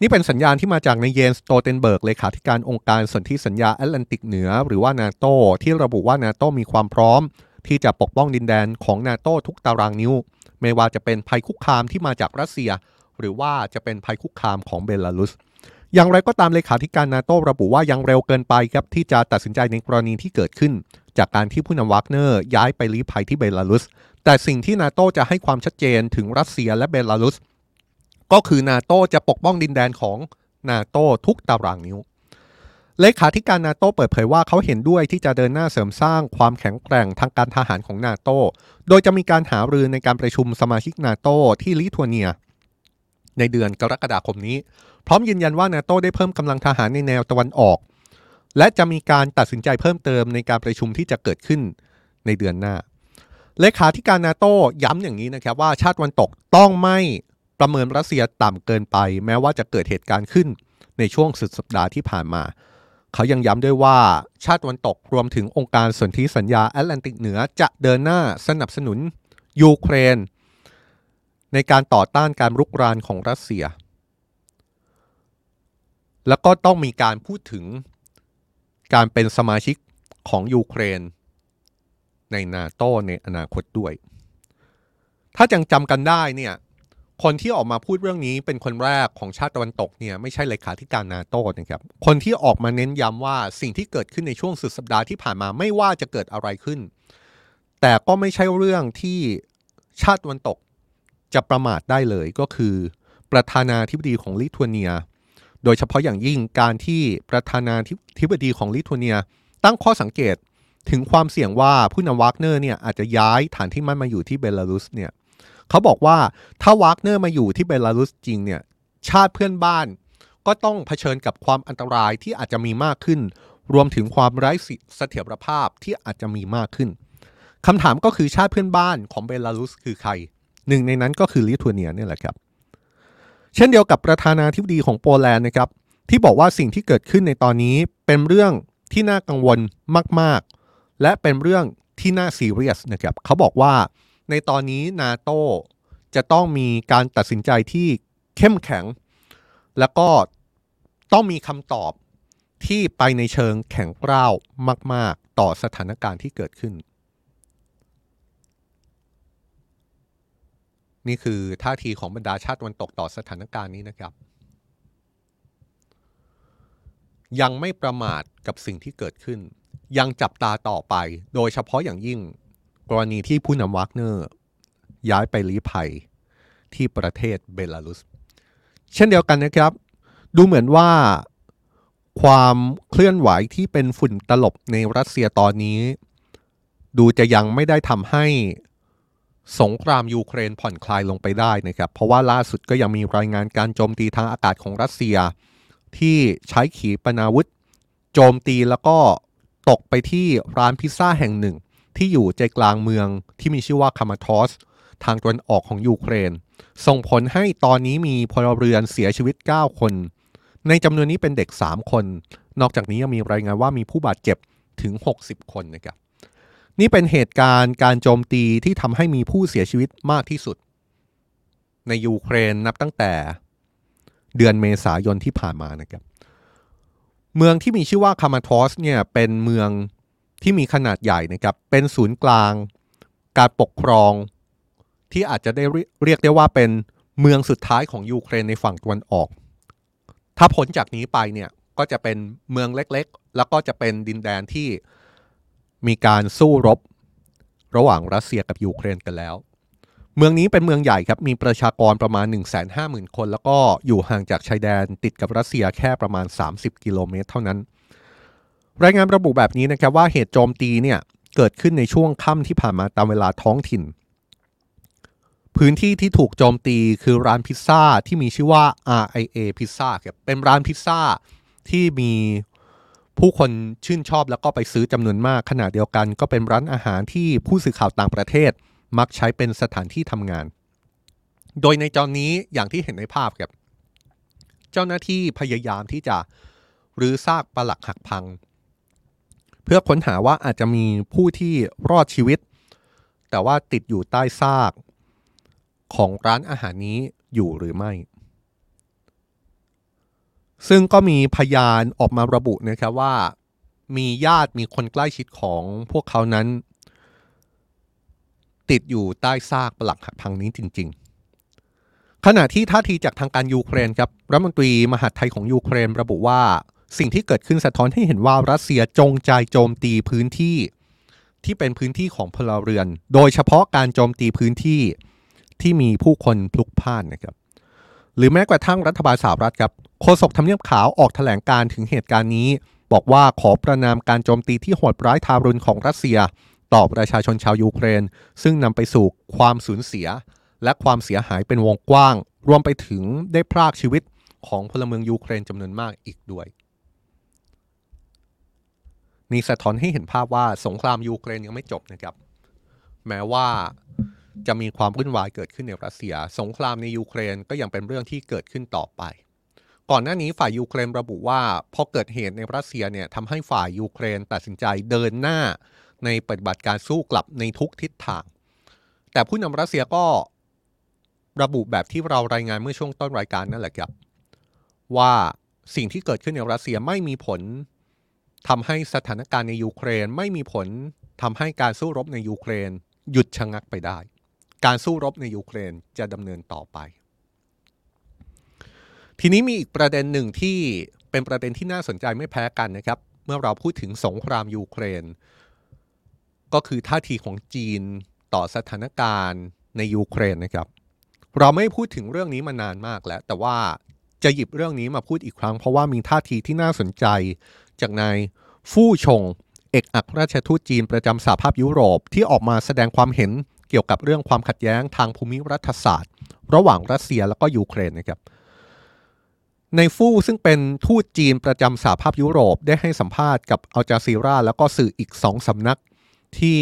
นี่เป็นสัญญาณที่มาจากนายเยนส์ สโตลเทนเบิร์กเลขาธิการองค์การสนธิสัญญาแอตแลนติกเหนือ หรือว่านาโตที่ระบุว่านาโตมีความพร้อม ที่จะปกป้องดินแดนของนาโตทุกตารางนิ้ว ไม่ว่าจะเป็นภัยคุกคามที่มาจากรัสเซีย หรือว่าจะเป็นภัยคุกคามของเบลารุสอย่างไรก็ตามเลขาธิการนาโตระบุว่ายังเร็วเกินไปครับที่จะตัดสินใจในกรณีที่เกิดขึ้น จากการที่ผู้นำวากเนอร์ย้ายไปลี้ภัยที่เบลารุส แต่สิ่งที่นาโตจะให้ความชัดเจนถึงรัสเซียและเบลารุส ก็คือนาโตจะปกป้องดินแดนของนาโตทุกตารางนิ้ว เลขาธิการนาโตเปิดเผยว่าเขาเห็นด้วยที่จะเดินหน้าเสริมสร้างความแข็งแกร่งทางการทหารของนาโต โดยจะมีการหารือในการประชุมสมาชิกนาโตที่ลิทัวเนีย ในเดือนกรกฎาคมนี้ พร้อมยืนยันว่านาโตได้เพิ่มกำลังทหารในแนวตะวันออก และจะมีการตัดสินใจเพิ่มเติมในการประชุมที่จะเกิดขึ้นในเดือนหน้า เลขาธิการนาโต้ย้ำอย่างนี้นะครับว่าชาติวันตกต้องไม่ประเมินรัสเซียต่ำเกินไป แม้ว่าจะเกิดเหตุการณ์ขึ้นในช่วงสุดสัปดาห์ที่ผ่านมา เขายังย้ำด้วยว่าชาติวันตกรวมถึงองค์การสนธิสัญญาแอตแลนติกเหนือจะเดินหน้าสนับสนุนยูเครน ในการต่อต้านการรุกรานของรัสเซีย แล้วก็ต้องมีการพูดถึง การเป็นสมาชิกของยูเครน ในนาโตในอนาคตด้วย ถ้ายังจำกันได้เนี่ยคนที่ออกมาพูดเรื่องนี้เป็นคนแรกของชาติตะวันตกเนี่ยไม่ใช่เลขาธิการนาโต้นะครับคนที่ออกมาเน้นย้ำว่าสิ่งที่เกิดขึ้นในช่วงสุดสัปดาห์ที่ผ่านมาไม่ว่าจะเกิดอะไรขึ้น แต่ก็ไม่ใช่เรื่องที่ชาติตะวันตกจะประมาทได้เลยก็คือ ประธานาธิบดีของลิทัวเนีย โดยเฉพาะอย่างยิ่งการที่ประธานาธิบดีของลิทัวเนีย ตั้งข้อสังเกตถึงความเสี่ยงว่าผู้นำวากเนอร์เนี่ยอาจจะย้ายฐานที่มั่นมาอยู่ที่เบลารุสเนี่ยเขาบอกว่าถ้าวากเนอร์มาอยู่ที่เบลารุสจริงเนี่ยชาติเพื่อนบ้าน ก็ต้องเผชิญกับความอันตรายที่อาจจะมีมากขึ้น รวมถึงความไร้เสถียรภาพที่อาจจะมีมากขึ้นคำถามก็คือชาติเพื่อนบ้านของเบลารุสคือใคร หนึ่งในนั้นก็คือลิทัวเนียเนี่ยแหละครับ เช่นเดียวกับประธานาธิบดีของโปแลนด์นะครับ ที่บอกว่าสิ่งที่เกิดขึ้นในตอนนี้เป็นเรื่องที่น่ากังวลมาก ๆ และเป็นเรื่องที่น่าซีเรียสนะครับเขาบอกว่าในตอนนี้นาโตจะต้องมีการตัดสินใจที่เข้มแข็ง แล้วก็ต้องมีคำตอบที่ไปในเชิงแข็งกร้าวมาก ๆ ต่อสถานการณ์ที่เกิดขึ้น นี่คือท่าทีของบรรดาชาติตะวันตกต่อสถานการณ์นี้นะครับ ยังไม่ประมาทกับสิ่งที่เกิดขึ้น ยังจับตาต่อไป โดยเฉพาะอย่างยิ่ง กรณีที่ผู้นำวากเนอร์ ย้ายไปลี้ภัยที่ประเทศเบลารุส เช่นเดียวกันนะครับ ดูเหมือนว่าความเคลื่อนไหวที่เป็นฝุ่นตลบในรัสเซียตอนนี้ ดูจะยังไม่ได้ทำให้ สงครามยูเครนผ่อนคลายลงไปได้นะครับเพราะว่าล่าสุดก็ยังมีรายงานการโจมตีทางอากาศของรัสเซีย ที่ใช้ขีปนาวุธ โจมตีแล้วก็ตกไปที่ร้านพิซซ่าแห่งหนึ่ง ที่อยู่ใจกลางเมืองที่มีชื่อว่าคามาทอสทางตะวันออกของยูเครน ส่งผลให้ตอนนี้มีพลเรือนเสียชีวิต 9 คน ในจำนวนนี้เป็นเด็ก 3 คน นอกจากนี้ยังมีรายงานว่ามีผู้บาดเจ็บถึง 60 คนนะครับ นี่เป็นเหตุการณ์การโจมตีที่ทำให้มีผู้เสียชีวิตมากที่สุด ในยูเครนนับตั้งแต่เดือนเมษายนที่ผ่านมานะครับ เมืองที่มีชื่อว่าคามาทอสเนี่ยเป็นเมืองที่มีขนาดใหญ่นะครับ เป็นศูนย์กลางการปกครอง ที่อาจจะได้เรียกได้ว่าเป็นเมืองสุดท้ายของยูเครนในฝั่งตะวันออก ถ้าพ้นจากนี้ไปเนี่ยก็จะเป็นเมืองเล็กๆ แล้วก็จะเป็นดินแดนที่ มีการสู้รบ ระหว่างรัสเซียกับยูเครนกันแล้ว เมืองนี้เป็นเมืองใหญ่ครับ มีประชากรประมาณ 150,000 คน แล้วก็อยู่ห่างจากชายแดนติดกับรัสเซียแค่ประมาณ 30 กิโลเมตรเท่านั้น รายงานระบุแบบนี้นะครับว่าเหตุโจมตีเนี่ยเกิดขึ้นในช่วงค่ำที่ผ่านมาตามเวลาท้องถิ่น พื้นที่ที่ถูกโจมตีคือร้านพิซซ่าที่มีชื่อว่า RIA พิซซ่าครับเป็นร้านพิซซ่าที่มี ผู้คนชื่นชอบแล้วก็ไปซื้อจำนวนมากขณะเดียวกัน ก็เป็นร้านอาหารที่ผู้สื่อข่าวต่างประเทศ มักใช้เป็นสถานที่ทำงาน โดยในจอนี้อย่างที่เห็นในภาพครับเจ้าหน้าที่พยายามที่จะรื้อซากปลักหักพัง เพื่อค้นหาว่าอาจจะมีผู้ที่รอดชีวิต แต่ว่าติดอยู่ใต้ซากของร้านอาหารนี้อยู่หรือไม่ ซึ่งก็มีพยานออกมาระบุนะครับว่า มีญาติมีคนใกล้ชิดของพวกเขานั้น ติดอยู่ใต้ซากปลักหักพังนี้จริง ๆ ขณะที่ท่าทีจากทางการยูเครนครับรัฐมนตรีมหาดไทยของยูเครนระบุว่าสิ่งที่เกิดขึ้นสะท้อนให้เห็นว่ารัสเซียจงใจโจมตีพื้นที่ที่เป็นพื้นที่ของพลเรือน โดยเฉพาะการโจมตีพื้นที่ที่มีผู้คนพลุกพล่านนะครับ หรือแม้กระทั่งรัฐบาลสหรัฐครับ โฆษกทำเนียบขาวออกแถลงการถึงเหตุการณ์นี้ บอกว่าขอประนามการโจมตีที่โหดร้ายทารุณของรัสเซีย ต่อประชาชนชาวยูเครน ซึ่งนำไปสู่ความสูญเสีย และความเสียหายเป็นวงกว้าง รวมไปถึงได้พรากชีวิตของพลเมืองยูเครนจำนวนมากอีกด้วยนี่สะท้อนให้เห็นภาพว่าสงครามยูเครนยังไม่จบนะครับ แม้ว่าจะมีความวุ่นวายเกิดขึ้นในรัสเซีย สงครามในยูเครนก็ยังเป็นเรื่องที่เกิดขึ้นต่อไป ก่อนหน้านี้ฝ่ายยูเครนระบุว่าพอเกิดเหตุในรัสเซียเนี่ยทำให้ฝ่ายยูเครนตัดสินใจเดินหน้าในปฏิบัติการสู้กลับในทุกทิศทาง แต่ผู้นำรัสเซียก็ระบุแบบที่เรารายงานเมื่อช่วงต้นรายการนั่นแหละครับ ว่าสิ่งที่เกิดขึ้นในรัสเซียไม่มีผลทำให้สถานการณ์ในยูเครนไม่มีผลทำให้การสู้รบในยูเครน หยุดชะงักไปได้ การสู้รบในยูเครนจะดำเนินต่อไป ทีนี้มีอีกประเด็นหนึ่งที่เป็นประเด็นที่น่าสนใจไม่แพ้กันนะครับ เมื่อเราพูดถึงสงครามยูเครน ก็คือท่าทีของจีนต่อสถานการณ์ในยูเครนนะครับ เราไม่พูดถึงเรื่องนี้มานานมากแล้ว แต่ว่าจะหยิบเรื่องนี้มาพูดอีกครั้ง เพราะว่ามีท่าทีที่น่าสนใจจากนายฟู่ชง เอกอัครราชทูตจีนประจำสหภาพยุโรปที่ออกมาแสดงความเห็นเกี่ยวกับเรื่องความขัดแย้งทางภูมิรัฐศาสตร์ ระหว่างรัสเซียและก็ยูเครนนะครับ ในฟู่ซึ่งเป็นทูตจีนประจำสหภาพยุโรปได้ให้สัมภาษณ์กับอัลจาซีราแล้วก็สื่ออีกสองสำนักที่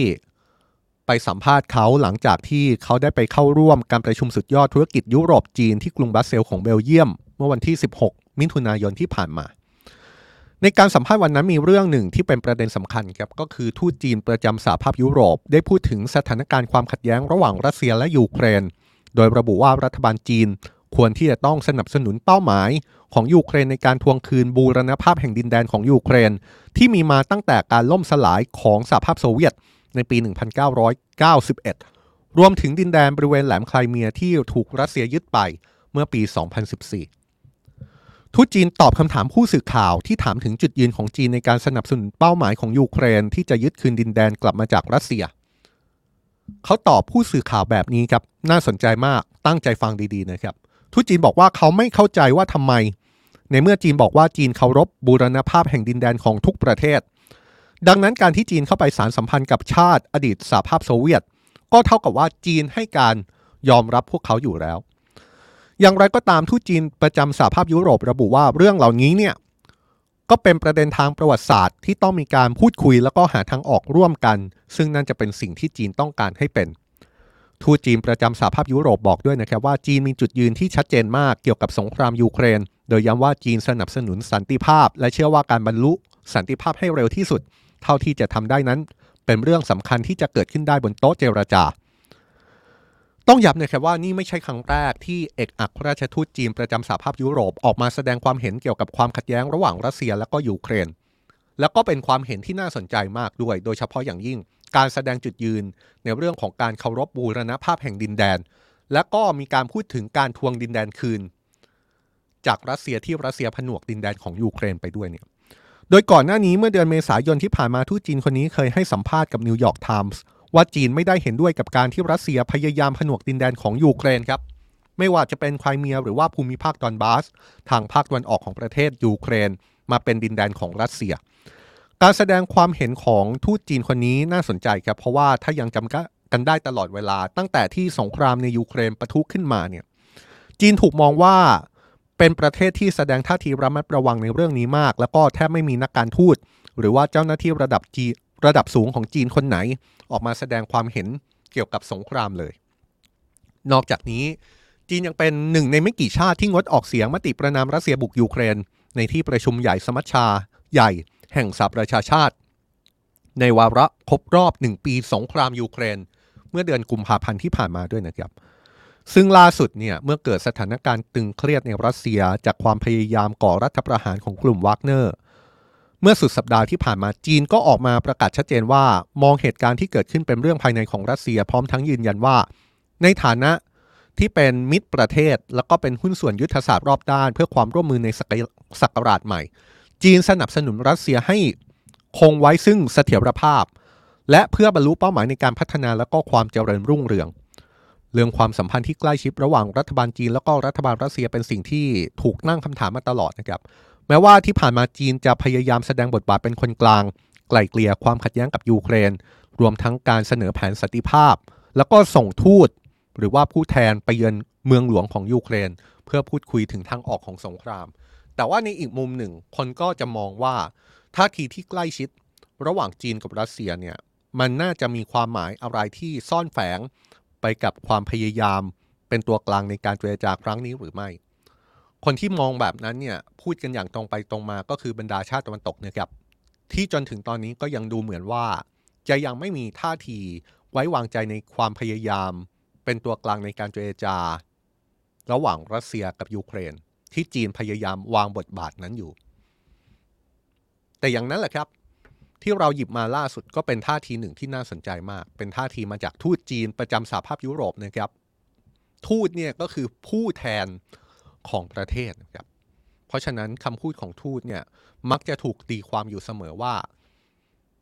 ไปสัมภาษณ์เขาหลังจากที่เขาได้ไปเข้าร่วมการประชุมสุดยอดธุรกิจยุโรปจีนที่กรุงบรัสเซลของเบลเยียม เมื่อวันที่ 16 มิถุนายนที่ผ่านมา ในการสัมภาษณ์วันนั้นมีเรื่องหนึ่งที่เป็นประเด็นสำคัญครับก็คือทูตจีนประจำสหภาพยุโรป ได้พูดถึงสถานการณ์ความขัดแย้งระหว่างรัสเซียและยูเครน โดยระบุว่ารัฐบาลจีน ควรที่จะต้องสนับสนุนเป้าหมายของยูเครนในการทวงคืนบูรณภาพแห่งดินแดนของยูเครน ที่มีมาตั้งแต่การล่มสลายของสหภาพโซเวียตในปี 1991 รวมถึงดินแดนบริเวณแหลมไครเมียที่ถูกรัสเซียยึดไปเมื่อปี 2014 ทูตจีนตอบคำถามผู้สื่อข่าวที่ถามถึงจุดยืนของจีนในการสนับสนุนเป้าหมายของยูเครน ที่จะยึดคืนดินแดนกลับมาจากรัสเซีย เขาตอบผู้สื่อข่าวแบบนี้ครับ น่าสนใจมากตั้งใจฟังดีๆนะครับ ทูตจีนบอกว่าเขาไม่เข้าใจว่าทำไม ในเมื่อจีนบอกว่าจีนเคารพบูรณภาพแห่งดินแดนของทุกประเทศ ดังนั้นการที่จีนเข้าไปสารสัมพันธ์กับชาติอดีตสหภาพโซเวียต ก็เท่ากับว่าจีนให้การยอมรับพวกเขาอยู่แล้ว อย่างไรก็ตามทูตจีนประจำสหภาพยุโรประบุว่าเรื่องเหล่านี้เนี่ยก็เป็นประเด็นทางประวัติศาสตร์ ที่ต้องมีการพูดคุยแล้วก็หาทางออกร่วมกัน ซึ่งนั่นจะเป็นสิ่งที่จีนต้องการให้เป็น ทูตจีนประจำสหภาพยุโรปบอกด้วยนะครับว่าจีนมีจุดยืนที่ชัดเจนมากเกี่ยวกับสงครามยูเครน โดยย้ำว่าจีนสนับสนุนสันติภาพ และเชื่อว่าการบรรลุสันติภาพให้เร็วที่สุด เท่าที่จะทำได้นั้น เป็นเรื่องสำคัญที่จะเกิดขึ้นได้บนโต๊ะเจรจา ต้องย้ำนะครับว่านี่ไม่ใช่ครั้งแรกที่เอกอัครราชทูตจีนประจำสหภาพยุโรปออกมาแสดงความเห็นเกี่ยวกับความขัดแย้งระหว่างรัสเซียและก็ยูเครน แล้วก็เป็นความเห็นที่น่าสนใจมากด้วย โดยเฉพาะอย่างยิ่ง การแสดงจุดยืนในเรื่องของการเคารพบูรณภาพแห่งดินแดน และก็มีการพูดถึงการทวงดินแดนคืน จากรัสเซียที่รัสเซียผนวกดินแดนของยูเครนไปด้วยเนี่ยโดยก่อนหน้านี้เมื่อเดือนเมษายนที่ผ่านมาทูตจีนคนนี้เคยให้สัมภาษณ์กับนิวยอร์กไทมส์ว่าจีนไม่ได้เห็นด้วยกับการที่รัสเซียพยายามผนวกดินแดนของยูเครนครับไม่ว่าจะเป็นไครเมียหรือว่าภูมิภาคดอนบาส ทางภาคตะวันออกของประเทศยูเครน มาเป็นดินแดนของรัสเซีย การแสดงความเห็นของทูตจีนคนนี้น่าสนใจครับ เพราะว่าถ้ายังจำกันได้ตลอดเวลา ตั้งแต่ที่สงครามในยูเครนปะทุขึ้นมาเนี่ยจีนถูกมองว่าเป็นประเทศที่แสดงท่าทีระมัดระวังในเรื่องนี้มาก แล้วก็แทบไม่มีนักการทูต หรือว่าเจ้าหน้าที่ระดับจีระดับสูงของจีนคนไหน ออกมาแสดงความเห็นเกี่ยวกับสงครามเลย นอกจากนี้ จีนยังเป็นหนึ่งในไม่กี่ชาติที่งดออกเสียงมติประนามรัสเซียบุกยูเครน ในที่ประชุมใหญ่สมัชชาใหญ่ แห่งสหประชาชาติ ในวาระครบรอบหนึ่งปีสงครามยูเครน เมื่อเดือนกุมภาพันธ์ที่ผ่านมาด้วยนะครับ ซึ่งล่าสุดเนี่ยเมื่อเกิดสถานการณ์ตึงเครียดในรัสเซียจากความพยายามก่อรัฐประหารของกลุ่มวากเนอร์เมื่อสุดสัปดาห์ที่ผ่านมาจีนก็ออกมาประกาศชัดเจนว่ามองเหตุการณ์ที่เกิดขึ้นเป็นเรื่องภายในของรัสเซีย พร้อมทั้งยืนยันว่า ในฐานะที่เป็นมิตรประเทศ แล้วก็เป็นหุ้นส่วนยุทธศาสตร์รอบด้าน เพื่อความร่วมมือในศักราชใหม่ จีนสนับสนุนรัสเซียให้คงไว้ซึ่งเสถียรภาพ และเพื่อบรรลุเป้าหมายในการพัฒนาและก็ความเจริญรุ่งเรือง เรื่องความสัมพันธ์ที่ใกล้ชิดระหว่างรัฐบาลจีน แล้วก็รัฐบาลรัสเซียเป็นสิ่งที่ถูกนั่งคำถามมาตลอดนะครับแม้ว่าที่ผ่านมาจีนจะพยายามแสดงบทบาทเป็นคนกลาง ไกล่เกลี่ยความขัดแย้งกับยูเครน รวมทั้งการเสนอแผนสันติภาพ แล้วก็ส่งทูต หรือว่าผู้แทนไปเยือนเมืองหลวงของยูเครน เพื่อพูดคุยถึงทางออกของสงคราม แต่ว่าในอีกมุมหนึ่ง คนก็จะมองว่าท่าทีที่ใกล้ชิด ระหว่างจีนกับรัสเซียเนี่ยมันน่าจะมีความหมายอะไรที่ซ่อนแฝงไปกับความพยายามเป็นตัวกลางในการเจรจาครั้งนี้หรือไม่ คนที่มองแบบนั้นเนี่ยพูดกันอย่างตรงไปตรงมาก็คือบรรดาชาติตะวันตกนะครับที่จนถึงตอนนี้ก็ยังดูเหมือนว่า จะยังไม่มีท่าทีไว้วางใจในความพยายาม เป็นตัวกลางในการเจรจา ระหว่างรัสเซียกับยูเครน ที่จีนพยายามวางบทบาทนั้นอยู่ แต่อย่างนั้นแหละครับ ที่เราหยิบมาล่าสุดก็เป็นท่าทีหนึ่งที่น่าสนใจมาก เป็นท่าทีมาจากทูตจีนประจำสหภาพยุโรปนะครับ ทูตเนี่ยก็คือผู้แทนของประเทศนะครับ เพราะฉะนั้นคำพูดของทูตเนี่ยมักจะถูกตีความอยู่เสมอว่า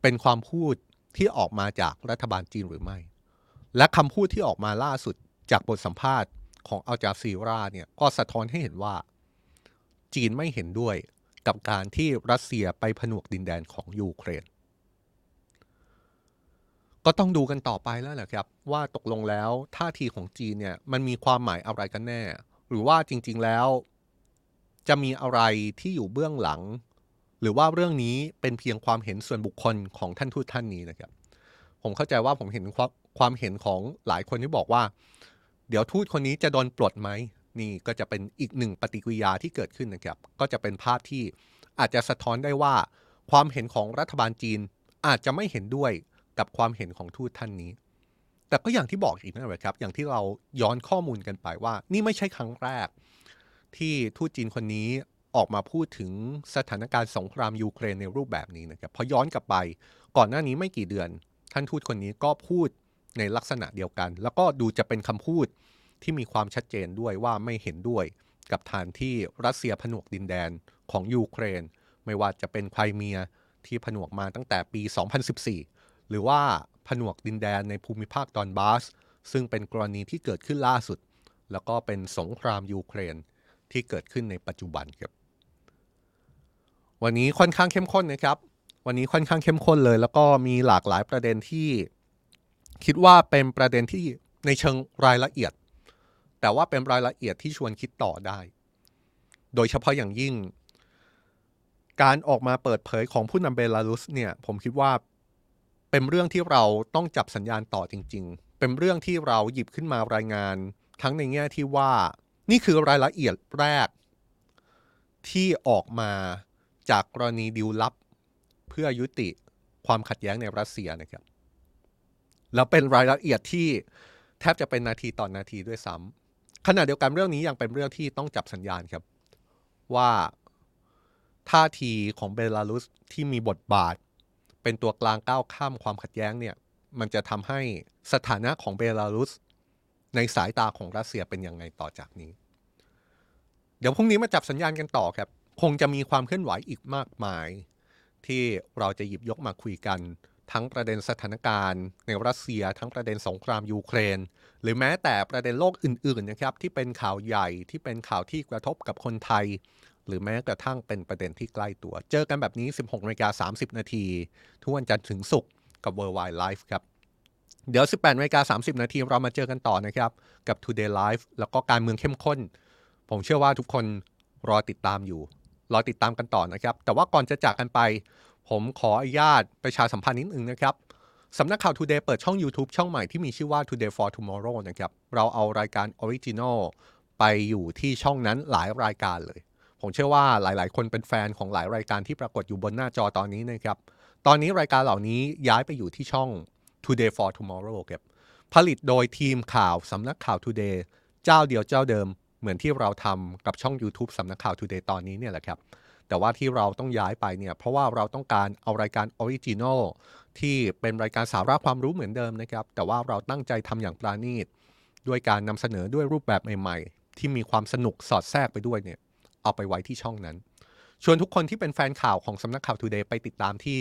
เป็นความพูดที่ออกมาจากรัฐบาลจีนหรือไม่ และคำพูดที่ออกมาล่าสุดจากบทสัมภาษณ์ของอัลจาซีราเนี่ยก็สะท้อนให้เห็นว่า จีนไม่เห็นด้วยกับการที่รัสเซียไปผนวกดินแดนของยูเครน ก็ต้องดูกันต่อไปแล้วแหละครับ ว่าตกลงแล้วท่าทีของจีนเนี่ยมันมีความหมายอะไรกันแน่ หรือว่าจริง ๆแล้ว จะมีอะไรที่อยู่เบื้องหลัง หรือว่าเรื่องนี้เป็นเพียงความเห็นส่วนบุคคลของท่านทูตท่านนี้นะครับ ผมเข้าใจว่าผมเห็นความความเห็นของหลายคนที่บอกว่า เดี๋ยวทูตคนนี้จะโดนปลดไหม นี่ก็จะเป็นอีกหนึ่งปฏิกิริยาที่เกิดขึ้นนะครับ ก็จะเป็นภาพที่อาจจะสะท้อนได้ว่า ความเห็นของรัฐบาลจีนอาจจะไม่เห็นด้วยกับความเห็นของทูตท่านนี้ แต่ก็อย่างที่บอกอีกนะครับ อย่างที่เราย้อนข้อมูลกันไปว่า นี่ไม่ใช่ครั้งแรก ที่ทูตจีนคนนี้ออกมาพูดถึงสถานการณ์สงครามยูเครนในรูปแบบนี้นะครับพอย้อนกลับไปก่อนหน้านี้ไม่กี่เดือน ท่านทูตคนนี้ก็พูดในลักษณะเดียวกัน แล้วก็ดูจะเป็นคำพูด ที่มีความชัดเจนด้วยว่าไม่เห็นด้วย กับการที่รัสเซียผนวกดินแดนของยูเครน ไม่ว่าจะเป็นไครเมียที่ผนวกมาตั้งแต่ปี 2014 หรือว่าผนวกดินแดนในภูมิภาคดอนบาส ซึ่งเป็นกรณีที่เกิดขึ้นล่าสุด แล้วก็เป็นสงครามยูเครนที่เกิดขึ้นในปัจจุบันครับ วันนี้ค่อนข้างเข้มข้นนะครับ วันนี้ค่อนข้างเข้มข้นเลย แล้วก็มีหลากหลายประเด็นที่ คิดว่าเป็นประเด็นที่ในเชิงรายละเอียด แต่ว่าเป็นรายละเอียดที่ชวนคิดต่อได้ โดยเฉพาะอย่างยิ่ง การออกมาเปิดเผยของผู้นำเบลารุสเนี่ยผมคิดว่าเป็นเรื่องที่เราต้องจับสัญญาณต่อจริง ๆ เป็นเรื่องที่เราหยิบขึ้นมารายงาน ทั้งในแง่ที่ว่า นี่คือรายละเอียดแรก ที่ออกมาจากกรณีดิวลับ เพื่อยุติความขัดแย้งในรัสเซียนะครับ แล้วเป็นรายละเอียดที่แทบจะเป็นนาทีต่อนนาทีด้วยซ้ำ ขณะเดียวกันเรื่องนี้ยังเป็นเรื่องที่ต้องจับสัญญาณครับ ว่าท่าทีของเบลารุสที่มีบทบาท เป็นตัวกลางก้าวข้ามความขัดแย้งเนี่ยมันจะทำให้สถานะของเบลารุสในสายตาของรัสเซียเป็นยังไงต่อจากนี้ เดี๋ยวพรุ่งนี้มาจับสัญญาณกันต่อครับ คงจะมีความเคลื่อนไหวอีกมากมาย ที่เราจะหยิบยกมาคุยกัน ทั้งประเด็นสถานการณ์ ในรัสเซีย ทั้งประเด็นสงครามยูเครน หรือแม้แต่ประเด็นโลกอื่นๆนะครับที่เป็นข่าวใหญ่ที่เป็นข่าวที่กระทบกับคนไทย หรือแม้กระทั่งเป็นประเด็นที่ใกล้ตัว เจอกันแบบนี้ 16นาฬิกา30 นาทีทุกวันจันทร์ถึงศุกร์กับ World Why Live ครับ เดี๋ยว 18นาฬิกา30 นาทีเรามาเจอกันต่อนะครับ กับ Today Live แล้วก็การเมืองเข้มข้น ผมเชื่อว่าทุกคนรอติดตามอยู่ รอติดตามกันต่อนะครับ แต่ว่าก่อนจะจากกันไป ผมขออนุญาตประชาสัมพันธ์นิดนึงนะครับสำนักข่าว Today เปิดช่อง YouTube ช่องใหม่ที่มีชื่อว่า Today for Tomorrow นะครับ เราเอารายการ original ไปอยู่ที่ช่องนั้นหลายรายการเลย ผมเชื่อว่าหลาย ๆ คนเป็นแฟนของหลายรายการที่ปรากฏอยู่บนหน้าจอตอนนี้นะครับ ตอนนี้รายการเหล่านี้ย้ายไปอยู่ที่ช่อง Today for Tomorrow ครับผลิตโดยทีมข่าวสำนักข่าว Today เจ้าเดียวเจ้าเดิม เหมือนที่เราทำกับช่อง YouTube สำนักข่าว Today ตอนนี้เนี่ยแหละครับ แต่ว่าที่เราต้องย้ายไปเนี่ยเพราะว่าเราต้องการเอารายการ original ที่เป็นรายการสาระความรู้เหมือนเดิมนะครับ แต่ว่าเราตั้งใจทำอย่างประณีตด้วยการนำเสนอด้วยรูปแบบใหม่ๆ ที่มีความสนุกสอดแทรกไปด้วยเนี่ยเอาไปไว้ที่ช่องนั้น ชวนทุกคนที่เป็นแฟนข่าวของสำนักข่าว Today ไปติดตามที่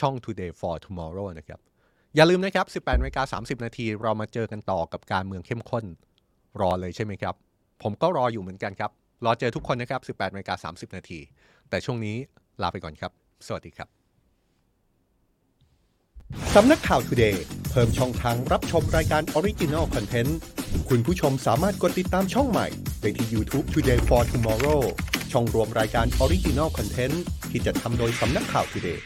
ช่อง Today for Tomorrow นะครับอย่าลืมนะครับ 18นาฬิกา30 นาทีเรามาเจอกันต่อกับการเมืองเข้มข้น รอเลยใช่ไหมครับ ผมก็รออยู่เหมือนกันครับ รอเจอทุกคนนะครับ 18นาฬิกา30 นาที แต่ช่วงนี้ลาไปก่อนครับ สวัสดีครับ สำนักข่าว Today เพิ่มช่องทางรับชมรายการ Original Content คุณผู้ชมสามารถกดติดตามช่องใหม่ได้ที่ YouTube Today for Tomorrow ช่องรวมรายการ Original Content ที่จะทำโดยสำนักข่าว Today